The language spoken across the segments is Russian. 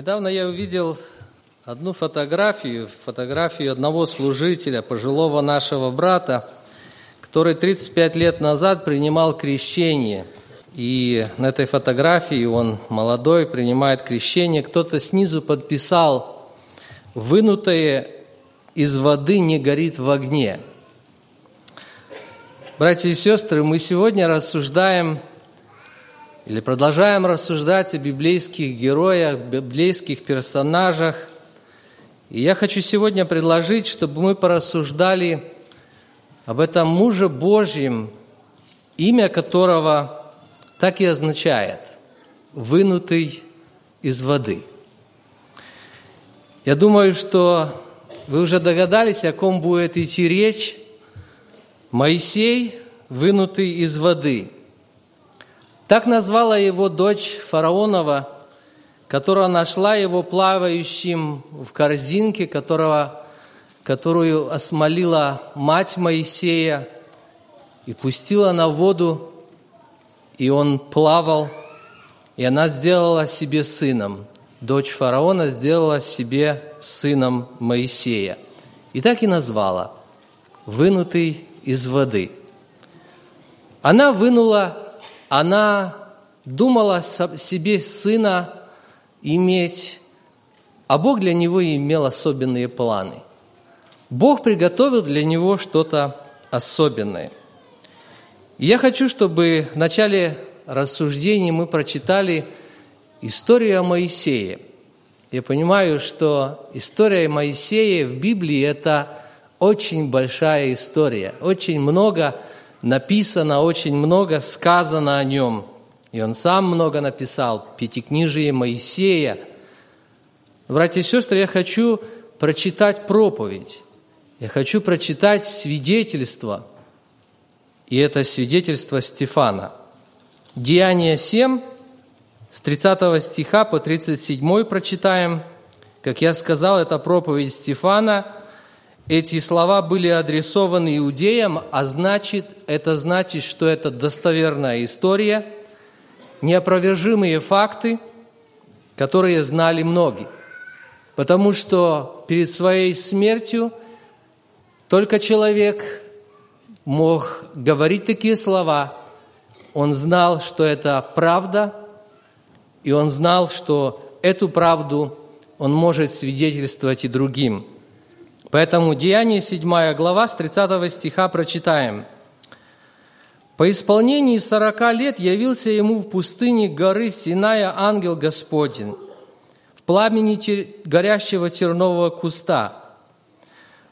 Недавно я увидел одну фотографию, фотографию одного служителя, пожилого нашего брата, который 35 лет назад принимал крещение. И на этой фотографии он молодой, принимает крещение. Кто-то снизу подписал «Вынутое из воды не горит в огне». Братья и сестры, мы сегодня рассуждаем или продолжаем рассуждать о библейских героях, библейских персонажах. И я хочу сегодня предложить, чтобы мы порассуждали об этом муже Божьем, имя которого так и означает – «вынутый из воды». Я думаю, что вы уже догадались, о ком будет идти речь. Моисей, вынутый из воды – так назвала его дочь фараонова, которая нашла его плавающим в корзинке, которого, которую осмолила мать Моисея и пустила на воду, и он плавал, и она сделала себе сыном. Дочь фараона сделала себе сыном Моисея. И так и назвала – вынутый из воды. Она вынула она думала себе сына иметь, а Бог для него имел особенные планы. Бог приготовил для него что-то особенное. Я хочу, чтобы в начале рассуждений мы прочитали историю о Моисее. Я понимаю, что история Моисея в Библии – это очень большая история, очень много – написано очень много, сказано о нем. И он сам много написал, Пятикнижие Моисея. Братья и сестры, я хочу прочитать проповедь. Я хочу прочитать свидетельство. И это свидетельство Стефана. Деяние 7, с 30 стиха по 37 прочитаем. Как я сказал, это проповедь Стефана – эти слова были адресованы иудеям, а значит, это значит, что это достоверная история, неопровержимые факты, которые знали многие. Потому что перед своей смертью только человек мог говорить такие слова. Он знал, что это правда, и он знал, что эту правду он может свидетельствовать и другим – Поэтому Деяние 7 глава с 30 стиха прочитаем. «По исполнении сорока лет явился ему в пустыне горы Синая ангел Господень в пламени горящего тернового куста.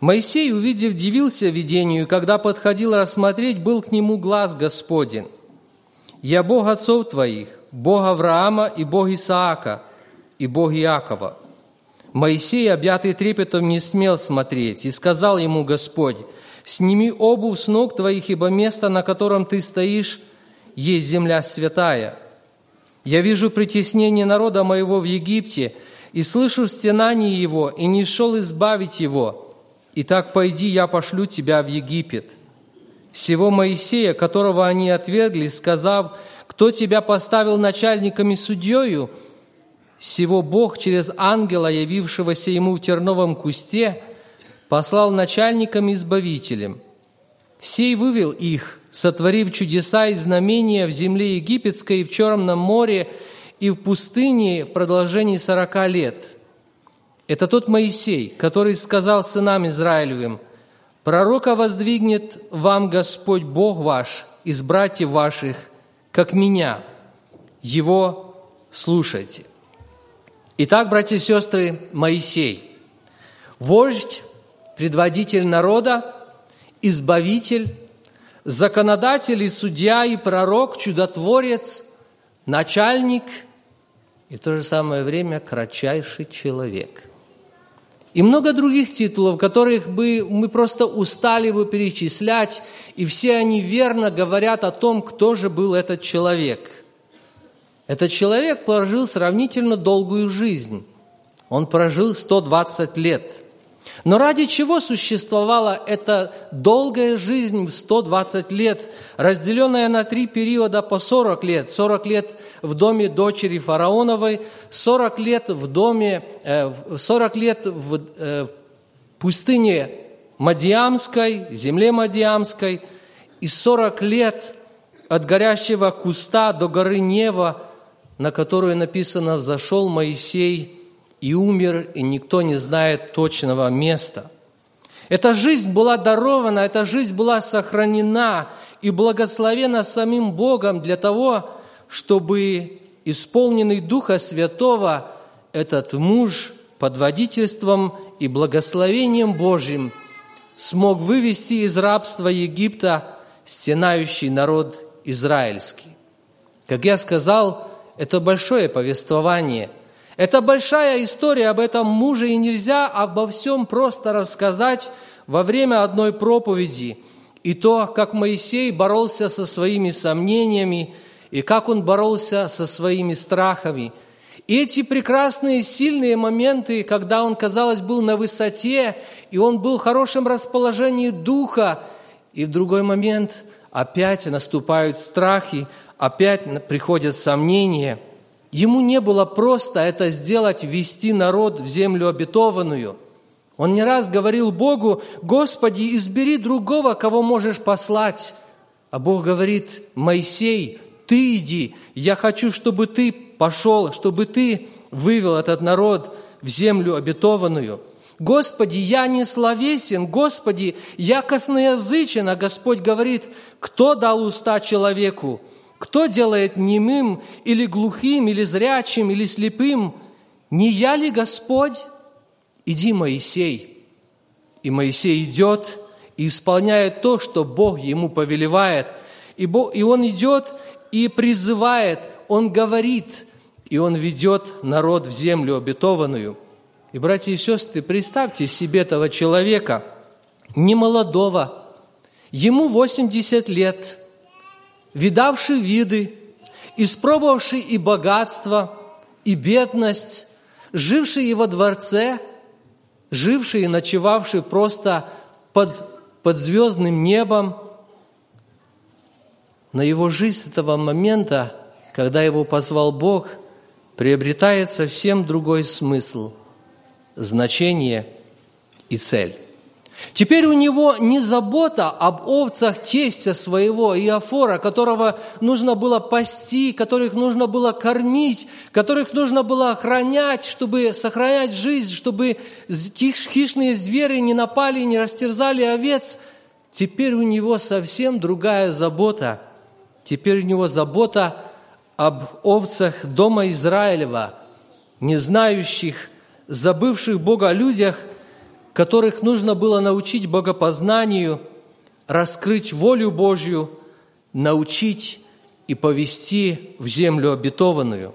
Моисей, увидев, дивился видению, когда подходил рассмотреть, был к нему глаз Господень. «Я Бог отцов твоих, Бог Авраама и Бог Исаака, и Бог Иакова». Моисей, объятый трепетом, не смел смотреть, и сказал ему Господь, «Сними обувь с ног твоих, ибо место, на котором ты стоишь, есть земля святая. Я вижу притеснение народа моего в Египте, и слышу стенание его, и не шел избавить его. Итак, пойди, я пошлю тебя в Египет». Всего Моисея, которого они отвергли, сказав, «Кто тебя поставил начальником и судьею?» Всего Бог через ангела, явившегося ему в терновом кусте, послал начальникам и избавителям. Сей вывел их, сотворив чудеса и знамения в земле египетской в Черном море и в пустыне в продолжении сорока лет. Это тот Моисей, который сказал сынам Израилевым, «Пророка воздвигнет вам Господь Бог ваш из братьев ваших, как меня. Его слушайте». Итак, братья и сестры, Моисей, вождь, предводитель народа, избавитель, законодатель и судья, и пророк, чудотворец, начальник и в то же самое время кратчайший человек. И много других титулов, которых бы мы просто устали бы перечислять, и все они верно говорят о том, кто же был этот человек – этот человек прожил сравнительно долгую жизнь. Он прожил 120 лет. Но ради чего существовала эта долгая жизнь в 120 лет, разделенная на три периода по 40 лет? 40 лет в доме дочери фараоновой, 40 лет в доме, 40 э, лет в э, пустыне Мадиамской, земле Мадиамской, и 40 лет от горящего куста до горы Нева, на которую написано «Взошел Моисей и умер, и никто не знает точного места». Эта жизнь была дарована, эта жизнь была сохранена и благословена самим Богом для того, чтобы исполненный Духа Святого этот муж под водительством и благословением Божьим смог вывести из рабства Египта стенающий народ израильский. Как я сказал, это большое повествование. Это большая история об этом муже, и нельзя обо всем просто рассказать во время одной проповеди. И то, как Моисей боролся со своими сомнениями, и как он боролся со своими страхами. И эти прекрасные, сильные моменты, когда он, казалось, был на высоте, и он был в хорошем расположении духа, и в другой момент опять наступают страхи, опять приходят сомнения. Ему не было просто это сделать, ввести народ в землю обетованную. Он не раз говорил Богу, «Господи, избери другого, кого можешь послать». А Бог говорит, «Моисей, ты иди, я хочу, чтобы ты пошел, чтобы ты вывел этот народ в землю обетованную». Господи, я не словесен, Господи, я косноязычен, а Господь говорит, кто дал уста человеку? Кто делает немым или глухим, или зрячим, или слепым? Не я ли Господь? Иди, Моисей. И Моисей идет и исполняет то, что Бог ему повелевает. И, Бог, и он идет и призывает, он говорит, и он ведет народ в землю обетованную – и, братья и сестры, представьте себе этого человека, немолодого, ему 80 лет, видавший виды, испробовавший и богатство, и бедность, живший во дворце, живший и ночевавший просто под, под звездным небом. Но его жизнь этого момента, когда его позвал Бог, приобретает совсем другой смысл – значение и цель. Теперь у него не забота об овцах тестя своего Иофора, которого нужно было пасти, которых нужно было кормить, которых нужно было охранять, чтобы сохранять жизнь, чтобы хищные звери не напали и не растерзали овец. Теперь у него совсем другая забота. Теперь у него забота об овцах дома Израилева, не знающих забывших Бога людях, которых нужно было научить богопознанию, раскрыть волю Божью, научить и повести в землю обетованную.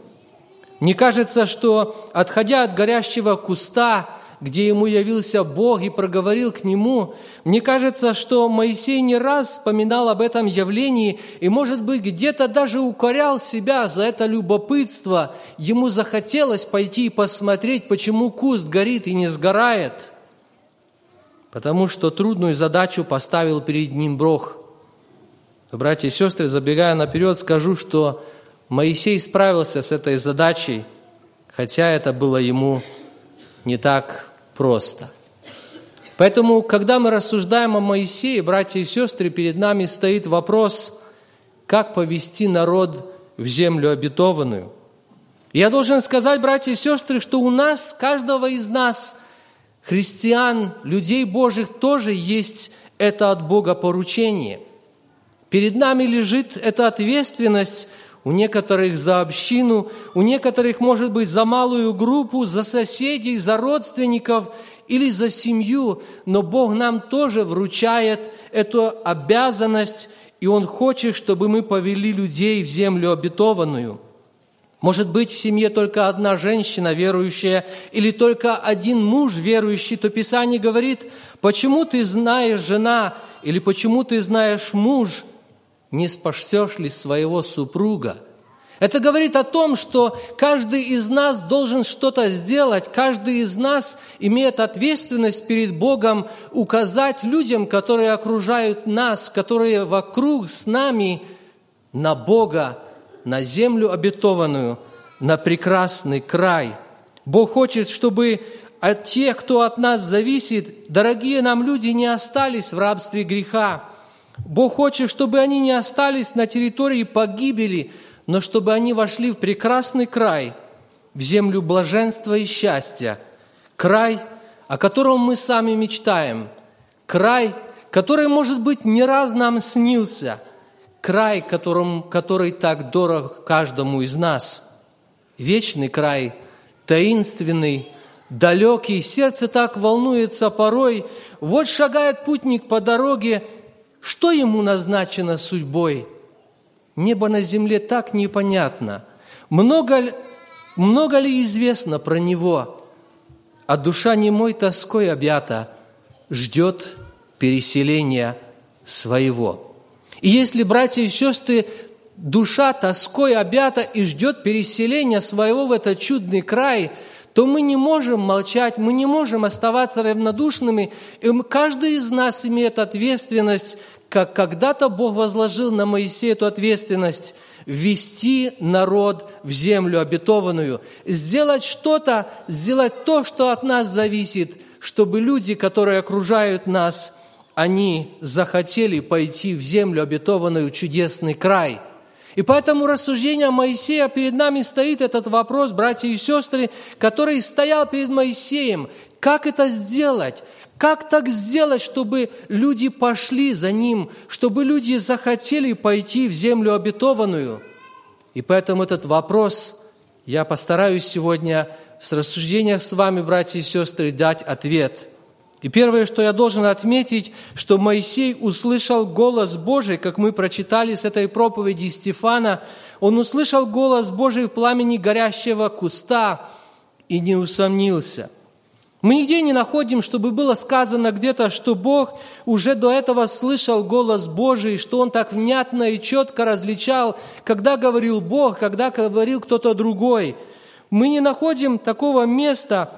Мне кажется, что, отходя от горящего куста, где ему явился Бог и проговорил к нему. Мне кажется, что Моисей не раз вспоминал об этом явлении и, может быть, где-то даже укорял себя за это любопытство. Ему захотелось пойти и посмотреть, почему куст горит и не сгорает. Потому что трудную задачу поставил перед ним Бог. Братья и сестры, забегая наперед, скажу, что Моисей справился с этой задачей, хотя это было ему не так просто. Поэтому, когда мы рассуждаем о Моисее, братья и сестры, перед нами стоит вопрос, как повести народ в землю обетованную. Я должен сказать, братья и сестры, что у нас, каждого из нас, христиан, людей Божьих, тоже есть это от Бога поручение. Перед нами лежит эта ответственность у некоторых за общину, у некоторых, может быть, за малую группу, за соседей, за родственников или за семью, но Бог нам тоже вручает эту обязанность, и Он хочет, чтобы мы повели людей в землю обетованную. Может быть, в семье только одна женщина верующая или только один муж верующий, то Писание говорит, почему ты знаешь жена или почему ты знаешь муж – не спасешь ли своего супруга? Это говорит о том, что каждый из нас должен что-то сделать, каждый из нас имеет ответственность перед Богом указать людям, которые окружают нас, которые вокруг с нами, на Бога, на землю обетованную, на прекрасный край. Бог хочет, чтобы от тех, кто от нас зависит, дорогие нам люди, не остались в рабстве греха. Бог хочет, чтобы они не остались на территории погибели, но чтобы они вошли в прекрасный край, в землю блаженства и счастья, край, о котором мы сами мечтаем, край, который, может быть, не раз нам снился, край, которым, который так дорог каждому из нас, вечный край, таинственный, далекий, сердце так волнуется порой, вот шагает путник по дороге, что ему назначено судьбой – Небо на земле так непонятно. Много, много ли известно про него? А душа немой тоской объята, ждет переселения своего. И если, братья и сестры, душа тоской объята и ждет переселения своего в этот чудный край, то мы не можем молчать, мы не можем оставаться равнодушными, и каждый из нас имеет ответственность как когда-то Бог возложил на Моисея эту ответственность ввести народ в землю обетованную, сделать что-то, сделать то, что от нас зависит, чтобы люди, которые окружают нас, они захотели пойти в землю обетованную, чудесный край. И поэтому рассуждение Моисея перед нами стоит этот вопрос, братья и сестры, который стоял перед Моисеем. Как это сделать? Как так сделать, чтобы люди пошли за Ним, чтобы люди захотели пойти в землю обетованную? И поэтому этот вопрос я постараюсь сегодня с рассуждениях с вами, братья и сестры, дать ответ. И первое, что я должен отметить, что Моисей услышал голос Божий, как мы прочитали с этой проповеди Стефана, он услышал голос Божий в пламени горящего куста и не усомнился – мы нигде не находим, чтобы было сказано где-то, что Бог уже до этого слышал голос Божий, что Он так внятно и четко различал, когда говорил Бог, когда говорил кто-то другой. Мы не находим такого места,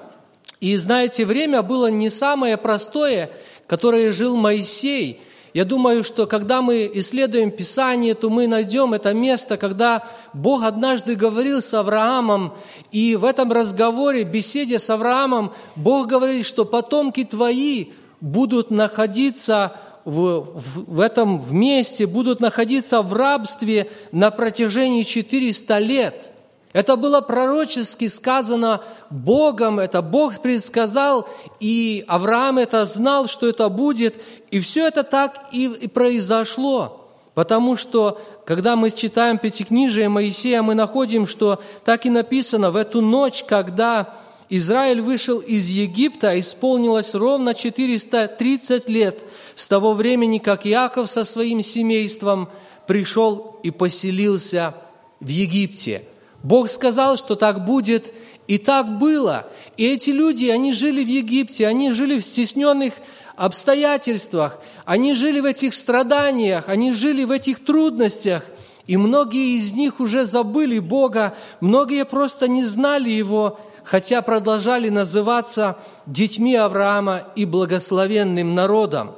и знаете, время было не самое простое, которое жил Моисей – я думаю, что когда мы исследуем Писание, то мы найдем это место, когда Бог однажды говорил с Авраамом, и в этом разговоре, беседе с Авраамом, Бог говорит, что потомки твои будут находиться в, в, в этом вместе, будут находиться в рабстве на протяжении 400 лет – это было пророчески сказано Богом, это Бог предсказал, и Авраам это знал, что это будет, и все это так и произошло. Потому что, когда мы читаем Пятикнижие Моисея, мы находим, что так и написано, в эту ночь, когда Израиль вышел из Египта, исполнилось ровно 430 лет с того времени, как Иаков со своим семейством пришел и поселился в Египте – Бог сказал, что так будет, и так было. И эти люди, они жили в Египте, они жили в стесненных обстоятельствах, они жили в этих страданиях, они жили в этих трудностях. И многие из них уже забыли Бога, многие просто не знали Его, хотя продолжали называться детьми Авраама и благословенным народом.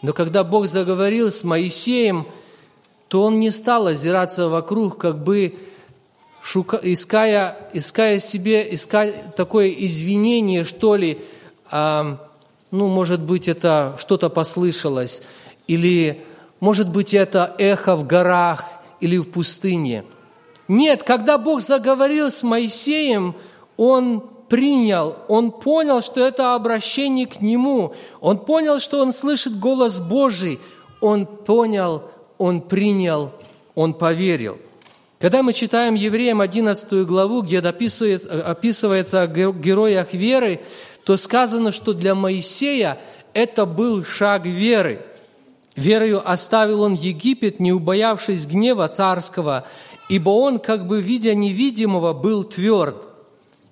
Но когда Бог заговорил с Моисеем, то он не стал озираться вокруг, как бы шука, иская, иская себе, иская такое извинение, что ли, а, ну, может быть, это что-то послышалось, или, может быть, это эхо в горах или в пустыне. Нет, когда Бог заговорил с Моисеем, Он принял, он понял, что это обращение к нему, он понял, что он слышит голос Божий, он понял, он принял, он поверил – когда мы читаем Евреям 11 главу, где описывается о героях веры, то сказано, что для Моисея это был шаг веры. Верою оставил он Египет, не убоявшись гнева царского, ибо он, как бы видя невидимого, был тверд.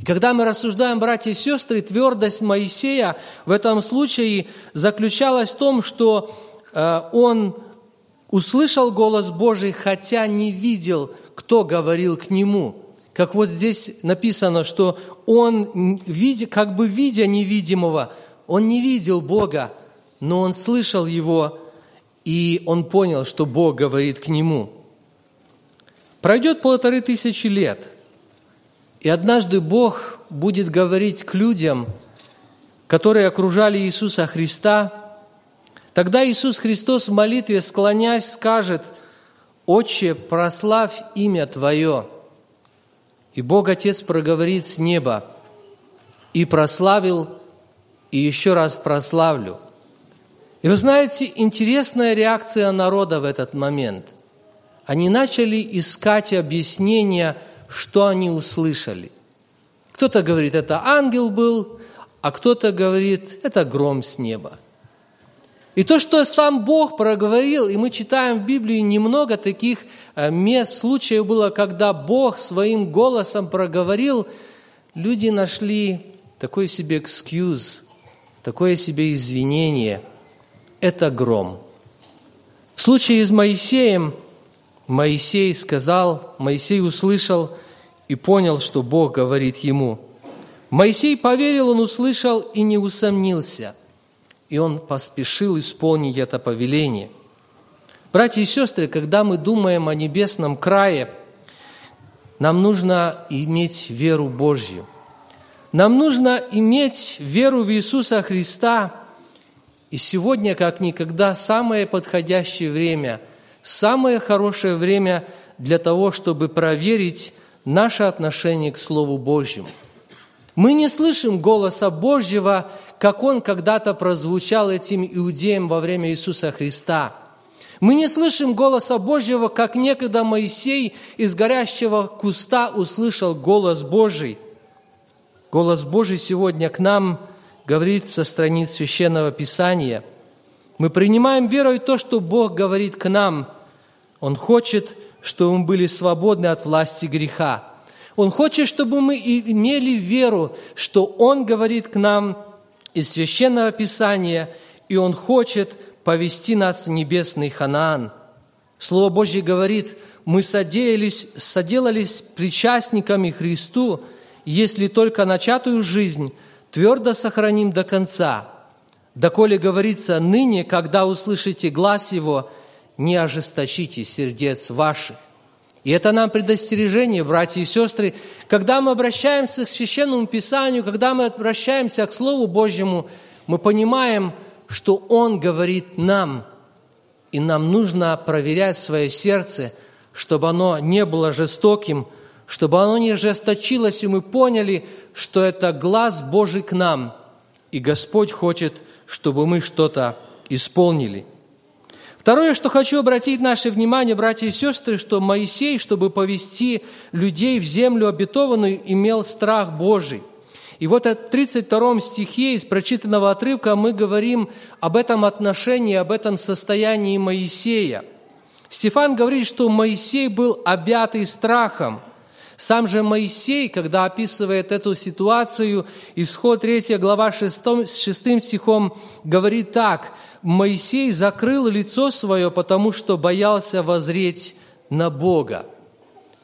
Когда мы рассуждаем, братья и сестры, твердость Моисея в этом случае заключалась в том, что э, он услышал голос Божий, хотя не видел кто говорил к нему. Как вот здесь написано, что он, как бы видя невидимого, он не видел Бога, но он слышал Его, и он понял, что Бог говорит к нему. Пройдет полторы тысячи лет, и однажды Бог будет говорить к людям, которые окружали Иисуса Христа. Тогда Иисус Христос в молитве, склонясь, скажет, «Отче, прославь имя Твое». И Бог Отец проговорит с неба, «И прославил, и еще раз прославлю». И вы знаете, интересная реакция народа в этот момент. Они начали искать объяснения, что они услышали. Кто-то говорит, это ангел был, а кто-то говорит, это гром с неба. И то, что сам Бог проговорил, и мы читаем в Библии немного таких э, мест, случаев было, когда Бог своим голосом проговорил, люди нашли такой себе экскьюз, такое себе извинение – это гром. В случае с Моисеем Моисей сказал, Моисей услышал и понял, что Бог говорит ему. Моисей поверил, он услышал и не усомнился, и он поспешил исполнить это повеление. Братья и сестры, когда мы думаем о небесном крае, нам нужно иметь веру Божью. Нам нужно иметь веру в Иисуса Христа – и сегодня, как никогда, самое подходящее время, самое хорошее время для того, чтобы проверить наше отношение к Слову Божьему. Мы не слышим голоса Божьего, как он когда-то прозвучал этим иудеям во время Иисуса Христа. Мы не слышим голоса Божьего, как некогда Моисей из горящего куста услышал голос Божий. Голос Божий сегодня к нам – говорит со страниц Священного Писания. Мы принимаем верой то, что Бог говорит к нам. Он хочет, чтобы мы были свободны от власти греха. Он хочет, чтобы мы имели веру, что Он говорит к нам из Священного Писания, и Он хочет повести нас в небесный Ханаан. Слово Божье говорит, мы соделались, соделались причастниками Христу, если только начатую жизнь – твердо сохраним до конца, доколе говорится, ныне, когда услышите глаз Его, не ожесточите сердец ваших. И это нам предостережение, братья и сестры, когда мы обращаемся к Священному Писанию, когда мы обращаемся к Слову Божьему, мы понимаем, что Он говорит нам, и нам нужно проверять свое сердце, чтобы оно не было жестоким, чтобы оно не ожесточилось, и мы поняли, что это глаз Божий к нам, и Господь хочет, чтобы мы что-то исполнили. Второе, что хочу обратить наше внимание, братья и сестры, что Моисей, чтобы повести людей в землю обетованную, имел страх Божий. И вот в 32 стихе из прочитанного отрывка мы говорим об этом отношении, об этом состоянии Моисея. Стефан говорит, что Моисей был обятый страхом – сам же Моисей, когда описывает эту ситуацию, исход 3 глава 6, 6 стихом, говорит так, «Моисей закрыл лицо свое, потому что боялся возреть на Бога».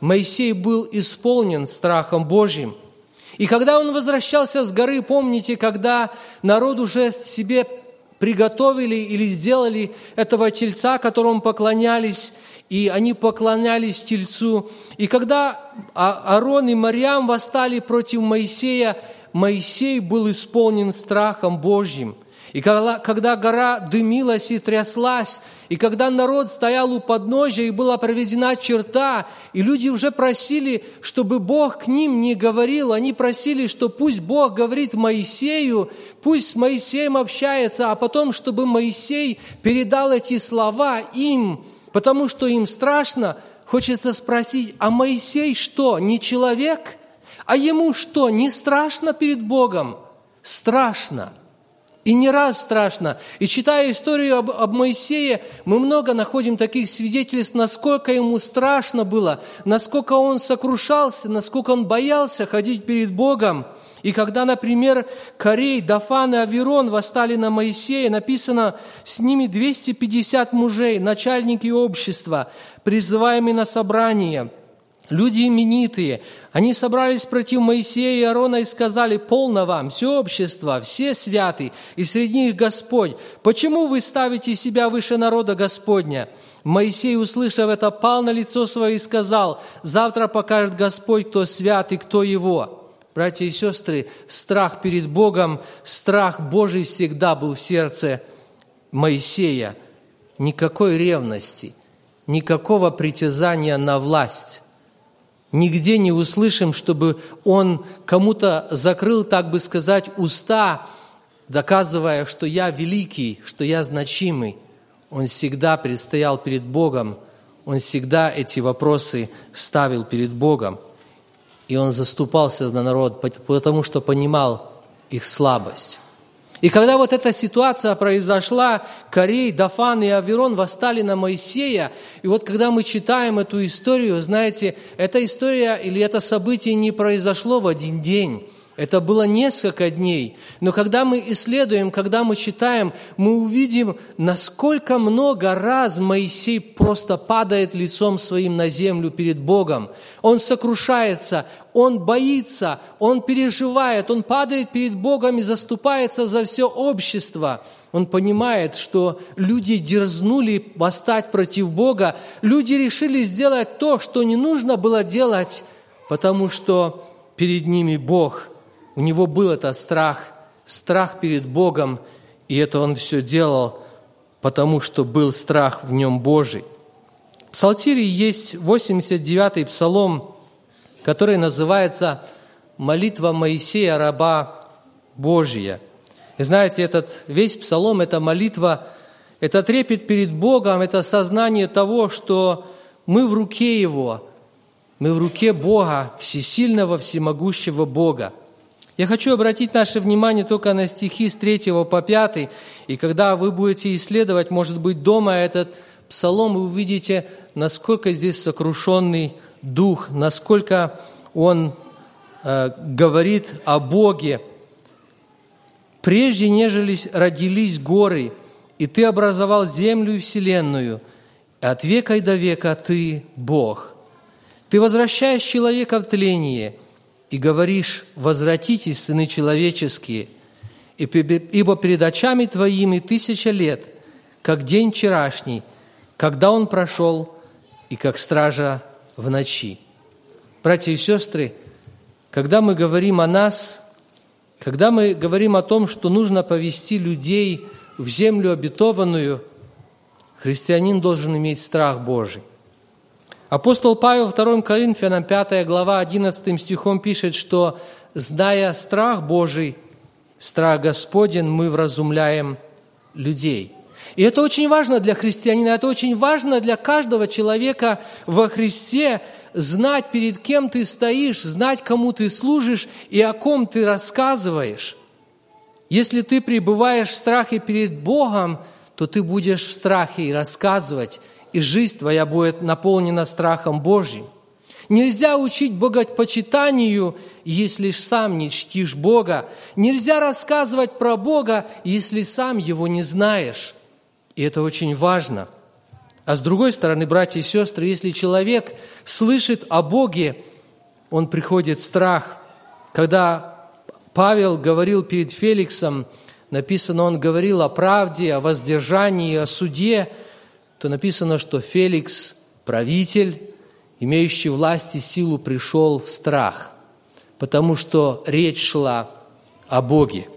Моисей был исполнен страхом Божьим. И когда он возвращался с горы, помните, когда народ уже себе приготовили или сделали этого тельца, которому поклонялись, и они поклонялись Тельцу. И когда Аарон и Мариам восстали против Моисея, Моисей был исполнен страхом Божьим. И когда, когда гора дымилась и тряслась, и когда народ стоял у подножия, и была проведена черта, и люди уже просили, чтобы Бог к ним не говорил, они просили, что пусть Бог говорит Моисею, пусть с Моисеем общается, а потом, чтобы Моисей передал эти слова им, потому что им страшно, хочется спросить, а Моисей что, не человек? А ему что, не страшно перед Богом? Страшно. И не раз страшно. И читая историю об, об Моисее, мы много находим таких свидетельств, насколько ему страшно было, насколько он сокрушался, насколько он боялся ходить перед Богом – и когда, например, Корей, Дафан и Аверон восстали на Моисея, написано, с ними 250 мужей, начальники общества, призываемые на собрание. Люди именитые, они собрались против Моисея и Аарона и сказали, «Полно вам, все общество, все святы, и среди них Господь. Почему вы ставите себя выше народа Господня?» Моисей, услышав это, пал на лицо свое и сказал, «Завтра покажет Господь, кто свят и кто его». Братья и сестры, страх перед Богом, страх Божий всегда был в сердце Моисея. Никакой ревности, никакого притязания на власть Нигде не услышим, чтобы он кому-то закрыл, так бы сказать, уста, доказывая, что я великий, что я значимый. Он всегда предстоял перед Богом, он всегда эти вопросы ставил перед Богом. И он заступался за народ, потому что понимал их слабость. И когда вот эта ситуация произошла, Корей, Дафан и Аверон восстали на Моисея, и вот когда мы читаем эту историю, знаете, эта история или это событие не произошло в один день. Это было несколько дней. Но когда мы исследуем, когда мы читаем, мы увидим, насколько много раз Моисей просто падает лицом своим на землю перед Богом. Он сокрушается, он боится, он переживает, он падает перед Богом и заступается за все общество. Он понимает, что люди дерзнули восстать против Бога, люди решили сделать то, что не нужно было делать, потому что перед ними Бог – у него был этот страх, страх перед Богом, и это он все делал, потому что был страх в нем Божий. В Псалтире есть 89-й псалом, который называется «Молитва Моисея, раба Божия». И знаете, этот весь псалом – это молитва, это трепет перед Богом, это сознание того, что мы в руке Его, мы в руке Бога, всесильного, всемогущего Бога – я хочу обратить наше внимание только на стихи с 3 по 5, и когда вы будете исследовать, может быть, дома этот псалом, вы увидите, насколько здесь сокрушенный дух, насколько он э, говорит о Боге. «Прежде, нежели родились горы, и Ты образовал землю и вселенную, от века и до века Ты – Бог. Ты возвращаешь человека в тление – и говоришь, возвратитесь, сыны человеческие, ибо перед очами твоими тысяча лет, как день вчерашний, когда он прошел, и как стража в ночи. Братья и сестры, когда мы говорим о нас, когда мы говорим о том, что нужно повести людей в землю обетованную, христианин должен иметь страх Божий – Апостол Павел 2 Коринфянам 5 глава 11 стихом пишет, что «зная страх Божий, страх Господен, мы вразумляем людей». И это очень важно для христианина, это очень важно для каждого человека во Христе, знать, перед кем ты стоишь, знать, кому ты служишь и о ком ты рассказываешь. Если ты пребываешь в страхе перед Богом, то ты будешь в страхе и рассказывать и жизнь твоя будет наполнена страхом Божьим. Нельзя учить богопочитанию, если сам не чтишь Бога. Нельзя рассказывать про Бога, если сам Его не знаешь. И это очень важно. А с другой стороны, братья и сестры, если человек слышит о Боге, он приходит в страх. Когда Павел говорил перед Феликсом, написано, он говорил о правде, о воздержании, о суде – то написано, что Феликс, правитель, имеющий власть и силу, пришел в страх, потому что речь шла о Боге.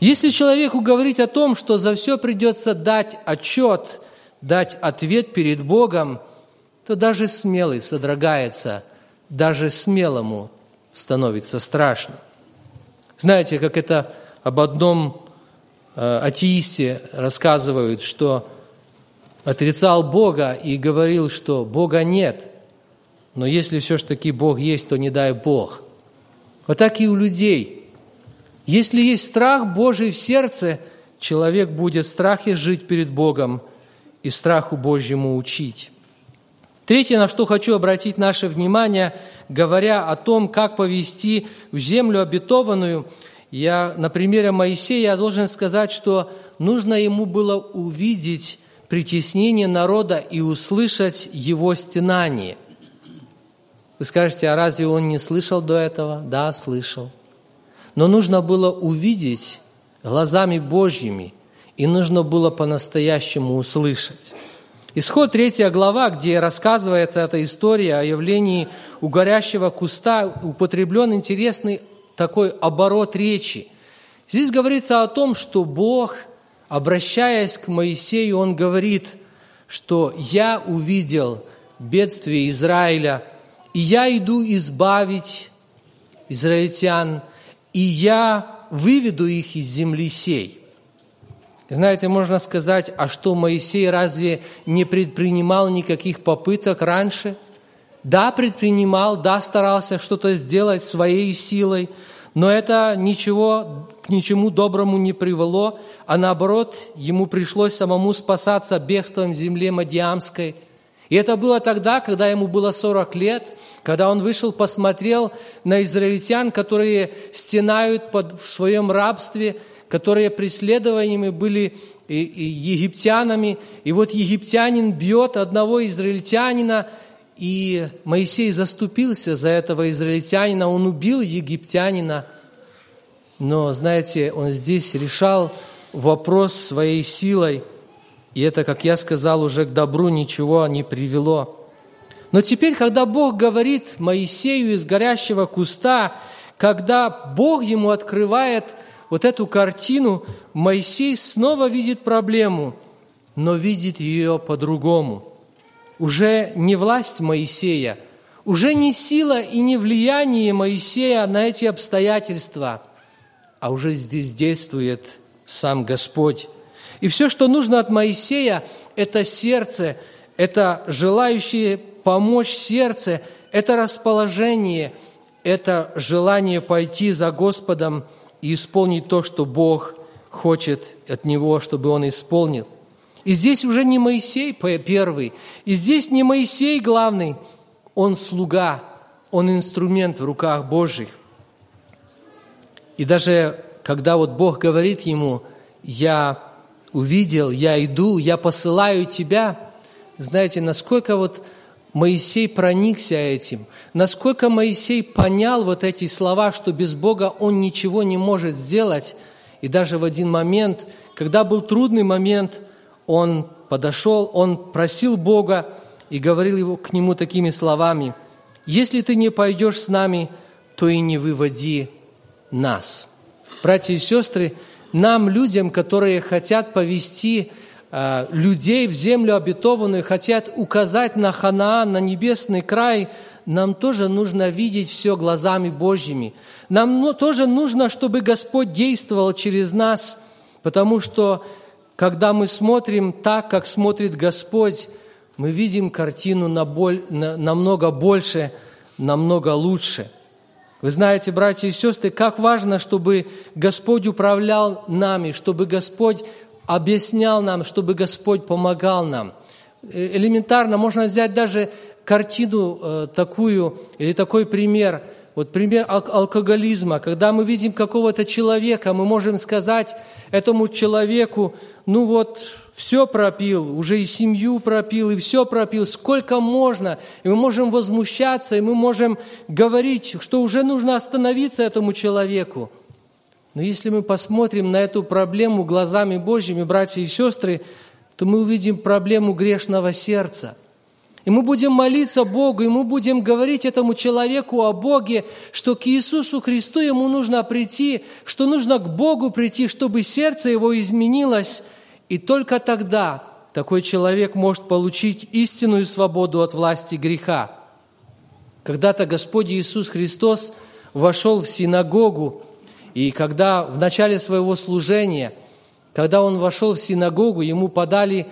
Если человеку говорить о том, что за все придется дать отчет, дать ответ перед Богом, то даже смелый содрогается, даже смелому становится страшно. Знаете, как это об одном э, атеисте рассказывают, что отрицал Бога и говорил, что Бога нет. Но если все ж таки Бог есть, то не дай Бог. Вот так и у людей. Если есть страх Божий в сердце, человек будет в страхе жить перед Богом и страху Божьему учить. Третье, на что хочу обратить наше внимание, говоря о том, как повести в землю обетованную, я на примере Моисея я должен сказать, что нужно ему было увидеть притеснение народа и услышать его стенание. Вы скажете, а разве он не слышал до этого? Да, слышал. Но нужно было увидеть глазами Божьими, и нужно было по-настоящему услышать. Исход третья глава, где рассказывается эта история о явлении у горящего куста, употреблен интересный такой оборот речи. Здесь говорится о том, что Бог, обращаясь к Моисею, Он говорит, что «Я увидел бедствие Израиля, и я иду избавить израильтян, и я выведу их из земли сей». Знаете, можно сказать, а что Моисей разве не предпринимал никаких попыток раньше? Да, предпринимал, да, старался что-то сделать своей силой, но это ничего к ничему доброму не привело, а наоборот, ему пришлось самому спасаться бегством в земле Мадиамской. И это было тогда, когда ему было 40 лет, когда он вышел, посмотрел на израильтян, которые стенают под, в своем рабстве, которые преследованиями были и, и египтянами. И вот египтянин бьет одного израильтянина, и Моисей заступился за этого израильтянина, он убил египтянина. Но, знаете, он здесь решал вопрос своей силой, и это, как я сказал, уже к добру ничего не привело. Но теперь, когда Бог говорит Моисею из горящего куста, когда Бог ему открывает вот эту картину, Моисей снова видит проблему, но видит ее по-другому – уже не власть Моисея, уже не сила и не влияние Моисея на эти обстоятельства, а уже здесь действует сам Господь. И все, что нужно от Моисея, это сердце, это желающее помочь сердце, это расположение, это желание пойти за Господом и исполнить то, что Бог хочет от него, чтобы он исполнил. И здесь уже не Моисей первый, и здесь не Моисей главный, он слуга, он инструмент в руках Божьих. И даже когда вот Бог говорит ему, я увидел, я иду, я посылаю тебя, знаете, насколько вот Моисей проникся этим, насколько Моисей понял вот эти слова, что без Бога он ничего не может сделать. И даже в один момент, когда был трудный момент, он подошел, он просил Бога и говорил его, к нему такими словами, «Если ты не пойдешь с нами, то и не выводи нас». Братья и сестры, нам, людям, которые хотят повести э, людей в землю обетованную, хотят указать на Ханаан, на небесный край, нам тоже нужно видеть все глазами Божьими. Нам тоже нужно, чтобы Господь действовал через нас, потому что когда мы смотрим так, как смотрит Господь, мы видим картину на боль, на, намного больше, намного лучше. Вы знаете, братья и сестры, как важно, чтобы Господь управлял нами, чтобы Господь объяснял нам, чтобы Господь помогал нам. Э, элементарно можно взять даже картину э, такую или такой пример – вот пример алкоголизма, когда мы видим какого-то человека, мы можем сказать этому человеку, ну вот, все пропил, уже и семью пропил, и все пропил, сколько можно. И мы можем возмущаться, и мы можем говорить, что уже нужно остановиться этому человеку. Но если мы посмотрим на эту проблему глазами Божьими, братья и сестры, то мы увидим проблему грешного сердца – и мы будем молиться Богу, и мы будем говорить этому человеку о Боге, что к Иисусу Христу ему нужно прийти, что нужно к Богу прийти, чтобы сердце его изменилось. И только тогда такой человек может получить истинную свободу от власти греха. Когда-то Господь Иисус Христос вошел в синагогу, и когда в начале своего служения, когда Он вошел в синагогу, Ему подали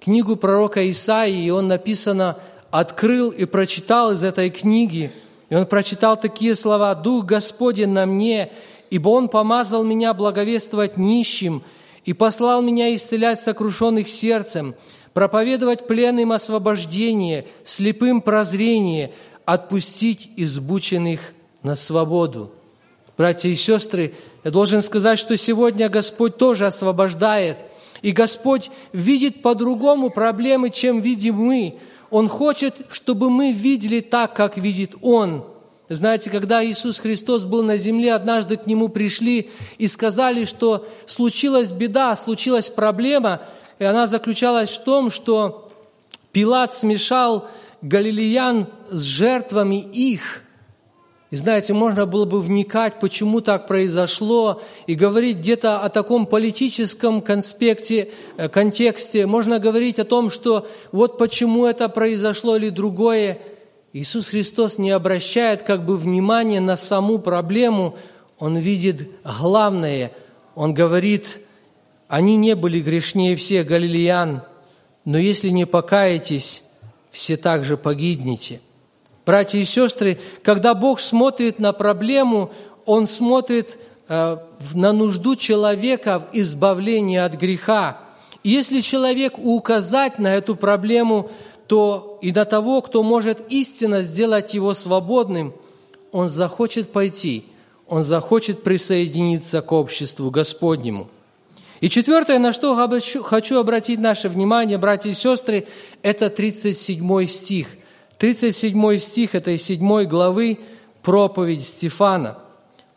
книгу пророка Исаии, и он написано, открыл и прочитал из этой книги. И он прочитал такие слова, «Дух Господень на мне, ибо Он помазал меня благовествовать нищим и послал меня исцелять сокрушенных сердцем, проповедовать пленным освобождение, слепым прозрение, отпустить избученных на свободу». Братья и сестры, я должен сказать, что сегодня Господь тоже освобождает – и Господь видит по-другому проблемы, чем видим мы. Он хочет, чтобы мы видели так, как видит Он. Знаете, когда Иисус Христос был на земле, однажды к Нему пришли и сказали, что случилась беда, случилась проблема, и она заключалась в том, что Пилат смешал галилеян с жертвами их – и знаете, можно было бы вникать, почему так произошло, и говорить где-то о таком политическом конспекте, э, контексте. Можно говорить о том, что вот почему это произошло или другое. Иисус Христос не обращает как бы внимания на саму проблему, Он видит главное. Он говорит, они не были грешнее всех галилеян, но если не покаетесь, все также погибнете – Братья и сестры, когда Бог смотрит на проблему, Он смотрит э, на нужду человека в избавлении от греха. И если человек указать на эту проблему, то и до того, кто может истинно сделать его свободным, он захочет пойти, он захочет присоединиться к обществу Господнему. И четвертое, на что хочу обратить наше внимание, братья и сестры, это 37 стих – 37 стих этой 7 главы проповедь Стефана.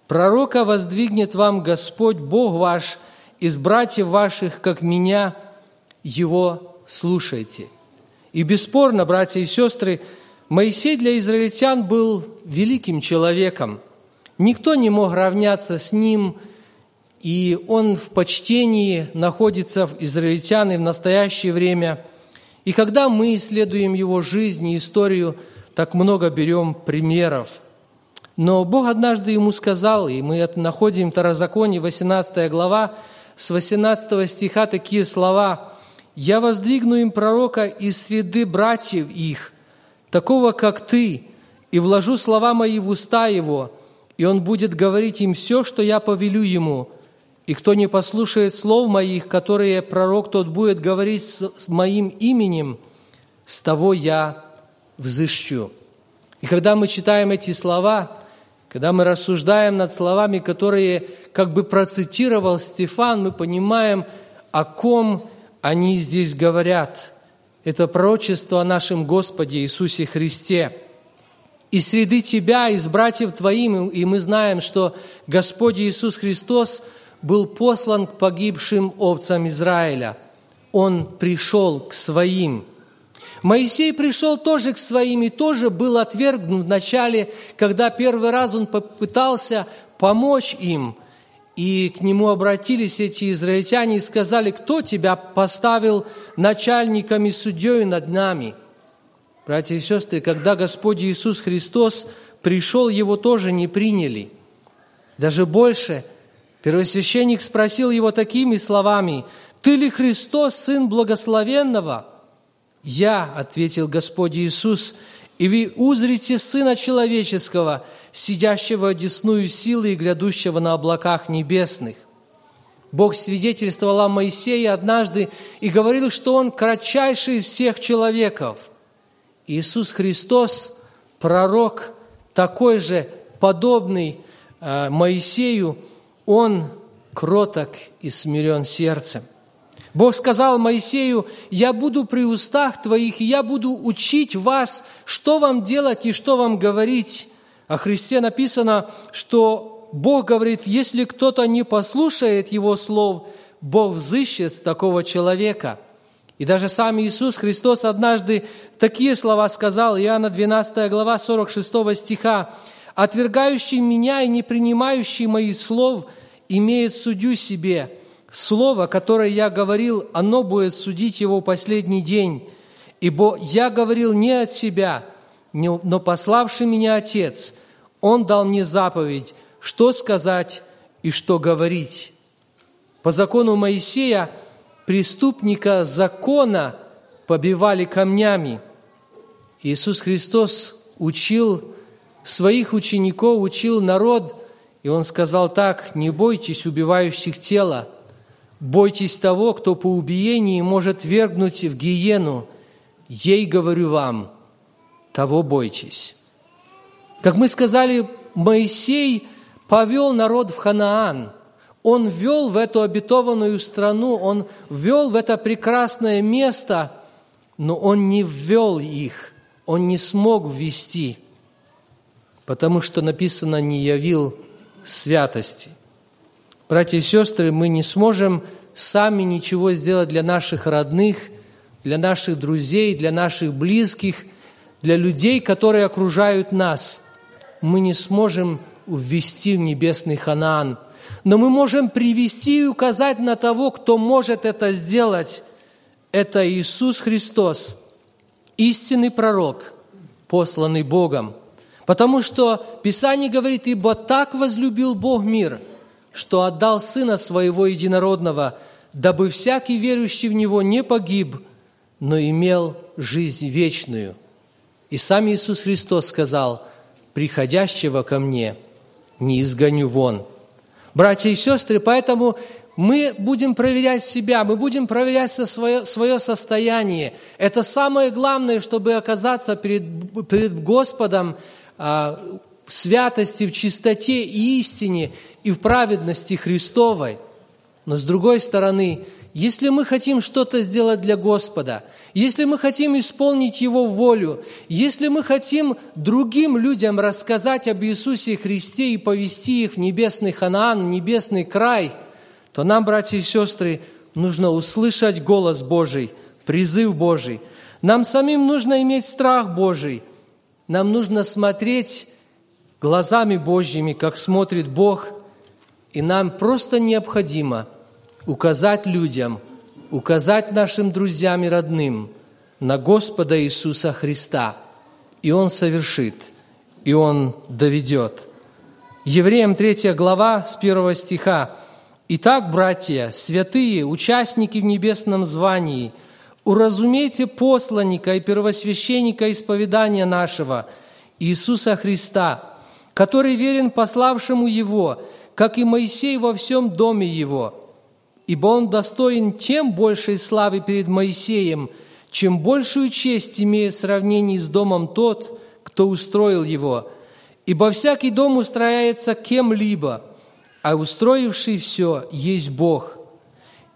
«Пророка воздвигнет вам Господь Бог ваш из братьев ваших, как меня, его слушайте». И бесспорно, братья и сестры, Моисей для израильтян был великим человеком. Никто не мог равняться с ним, и он в почтении находится в израильтян и в настоящее время – и когда мы исследуем его жизнь и историю, так много берем примеров. Но Бог однажды ему сказал, и мы это находим в Тарозаконе, 18 глава, с 18 стиха такие слова «Я воздвигну им пророка из среды братьев их, такого, как ты, и вложу слова мои в уста его, и он будет говорить им все, что я повелю ему, и кто не послушает слов моих, которые пророк тот будет говорить с моим именем, с того я взыщу». И когда мы читаем эти слова, когда мы рассуждаем над словами, которые как бы процитировал Стефан, мы понимаем, о ком они здесь говорят. Это пророчество о нашем Господе Иисусе Христе. И среди тебя, из братьев твоим, и мы знаем, что Господь Иисус Христос – был послан к погибшим овцам Израиля. Он пришел к своим. Моисей пришел тоже к своим и тоже был отвергнут вначале, когда первый раз он попытался помочь им. И к нему обратились эти израильтяне и сказали, кто тебя поставил начальником и судьей над нами? Братья и сестры, когда Господь Иисус Христос пришел, его тоже не приняли. Даже больше – Первосвященник спросил его такими словами, «Ты ли Христос, Сын Благословенного?» «Я», — ответил Господь Иисус, «и вы узрите Сына Человеческого, сидящего одесную силы и грядущего на облаках небесных». Бог свидетельствовал о Моисее однажды и говорил, что он кратчайший из всех человеков. Иисус Христос, пророк, такой же, подобный э, Моисею, он кроток и смирен сердцем. Бог сказал Моисею, «Я буду при устах твоих, и я буду учить вас, что вам делать и что вам говорить». О Христе написано, что Бог говорит, если кто-то не послушает Его слов, Бог взыщет с такого человека. И даже сам Иисус Христос однажды такие слова сказал, Иоанна 12 глава 46 стиха, «Отвергающий меня и не принимающий моих слов – имеет судью себе. Слово, которое я говорил, оно будет судить его последний день. Ибо я говорил не от себя, но пославший меня Отец, Он дал мне заповедь, что сказать и что говорить. По закону Моисея преступника закона побивали камнями. Иисус Христос учил своих учеников, учил народ – и он сказал так, не бойтесь убивающих тела, бойтесь того, кто по убиении может вергнуть в гиену. Ей говорю вам, того бойтесь. Как мы сказали, Моисей повел народ в Ханаан. Он ввел в эту обетованную страну, он ввел в это прекрасное место, но он не ввел их, он не смог ввести, потому что написано «не явил святости». Братья и сестры, мы не сможем сами ничего сделать для наших родных, для наших друзей, для наших близких, для людей, которые окружают нас. Мы не сможем ввести в небесный Ханаан. Но мы можем привести и указать на того, кто может это сделать. Это Иисус Христос, истинный пророк, посланный Богом. Потому что Писание говорит, «Ибо так возлюбил Бог мир, что отдал Сына Своего Единородного, дабы всякий верующий в Него не погиб, но имел жизнь вечную». И сам Иисус Христос сказал, «Приходящего ко мне не изгоню вон». Братья и сестры, поэтому мы будем проверять себя, мы будем проверять свое, свое состояние. Это самое главное, чтобы оказаться перед, перед Господом а, в святости, в чистоте и истине и в праведности Христовой. Но с другой стороны, если мы хотим что-то сделать для Господа – если мы хотим исполнить Его волю, если мы хотим другим людям рассказать об Иисусе Христе и повести их в небесный Ханаан, в небесный край, то нам, братья и сестры, нужно услышать голос Божий, призыв Божий. Нам самим нужно иметь страх Божий. Нам нужно смотреть глазами Божьими, как смотрит Бог, и нам просто необходимо указать людям – указать нашим друзьям и родным на Господа Иисуса Христа, и Он совершит, и Он доведет. Евреям 3 глава с 1 стиха. «Итак, братья, святые, участники в небесном звании, уразумейте посланника и первосвященника исповедания нашего, Иисуса Христа, который верен пославшему Его, как и Моисей во всем доме Его» ибо он достоин тем большей славы перед Моисеем, чем большую честь имеет в сравнении с домом тот, кто устроил его. Ибо всякий дом устрояется кем-либо, а устроивший все есть Бог.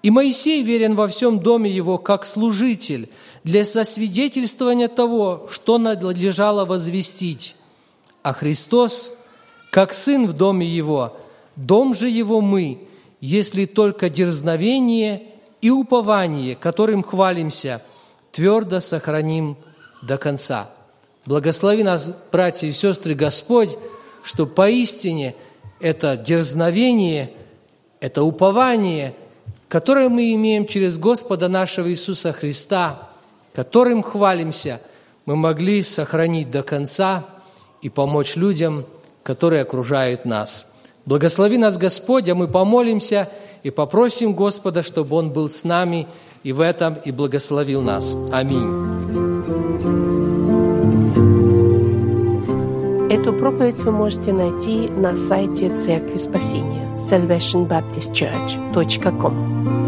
И Моисей верен во всем доме его как служитель для сосвидетельствования того, что надлежало возвестить. А Христос, как Сын в доме Его, дом же Его мы – если только дерзновение и упование, которым хвалимся, твердо сохраним до конца. Благослови нас, братья и сестры, Господь, что поистине это дерзновение, это упование, которое мы имеем через Господа нашего Иисуса Христа, которым хвалимся, мы могли сохранить до конца и помочь людям, которые окружают нас – Благослови нас, Господь, а мы помолимся и попросим Господа, чтобы Он был с нами и в этом и благословил нас. Аминь. Эту проповедь вы можете найти на сайте Церкви Спасения salvationbaptistchurch.com.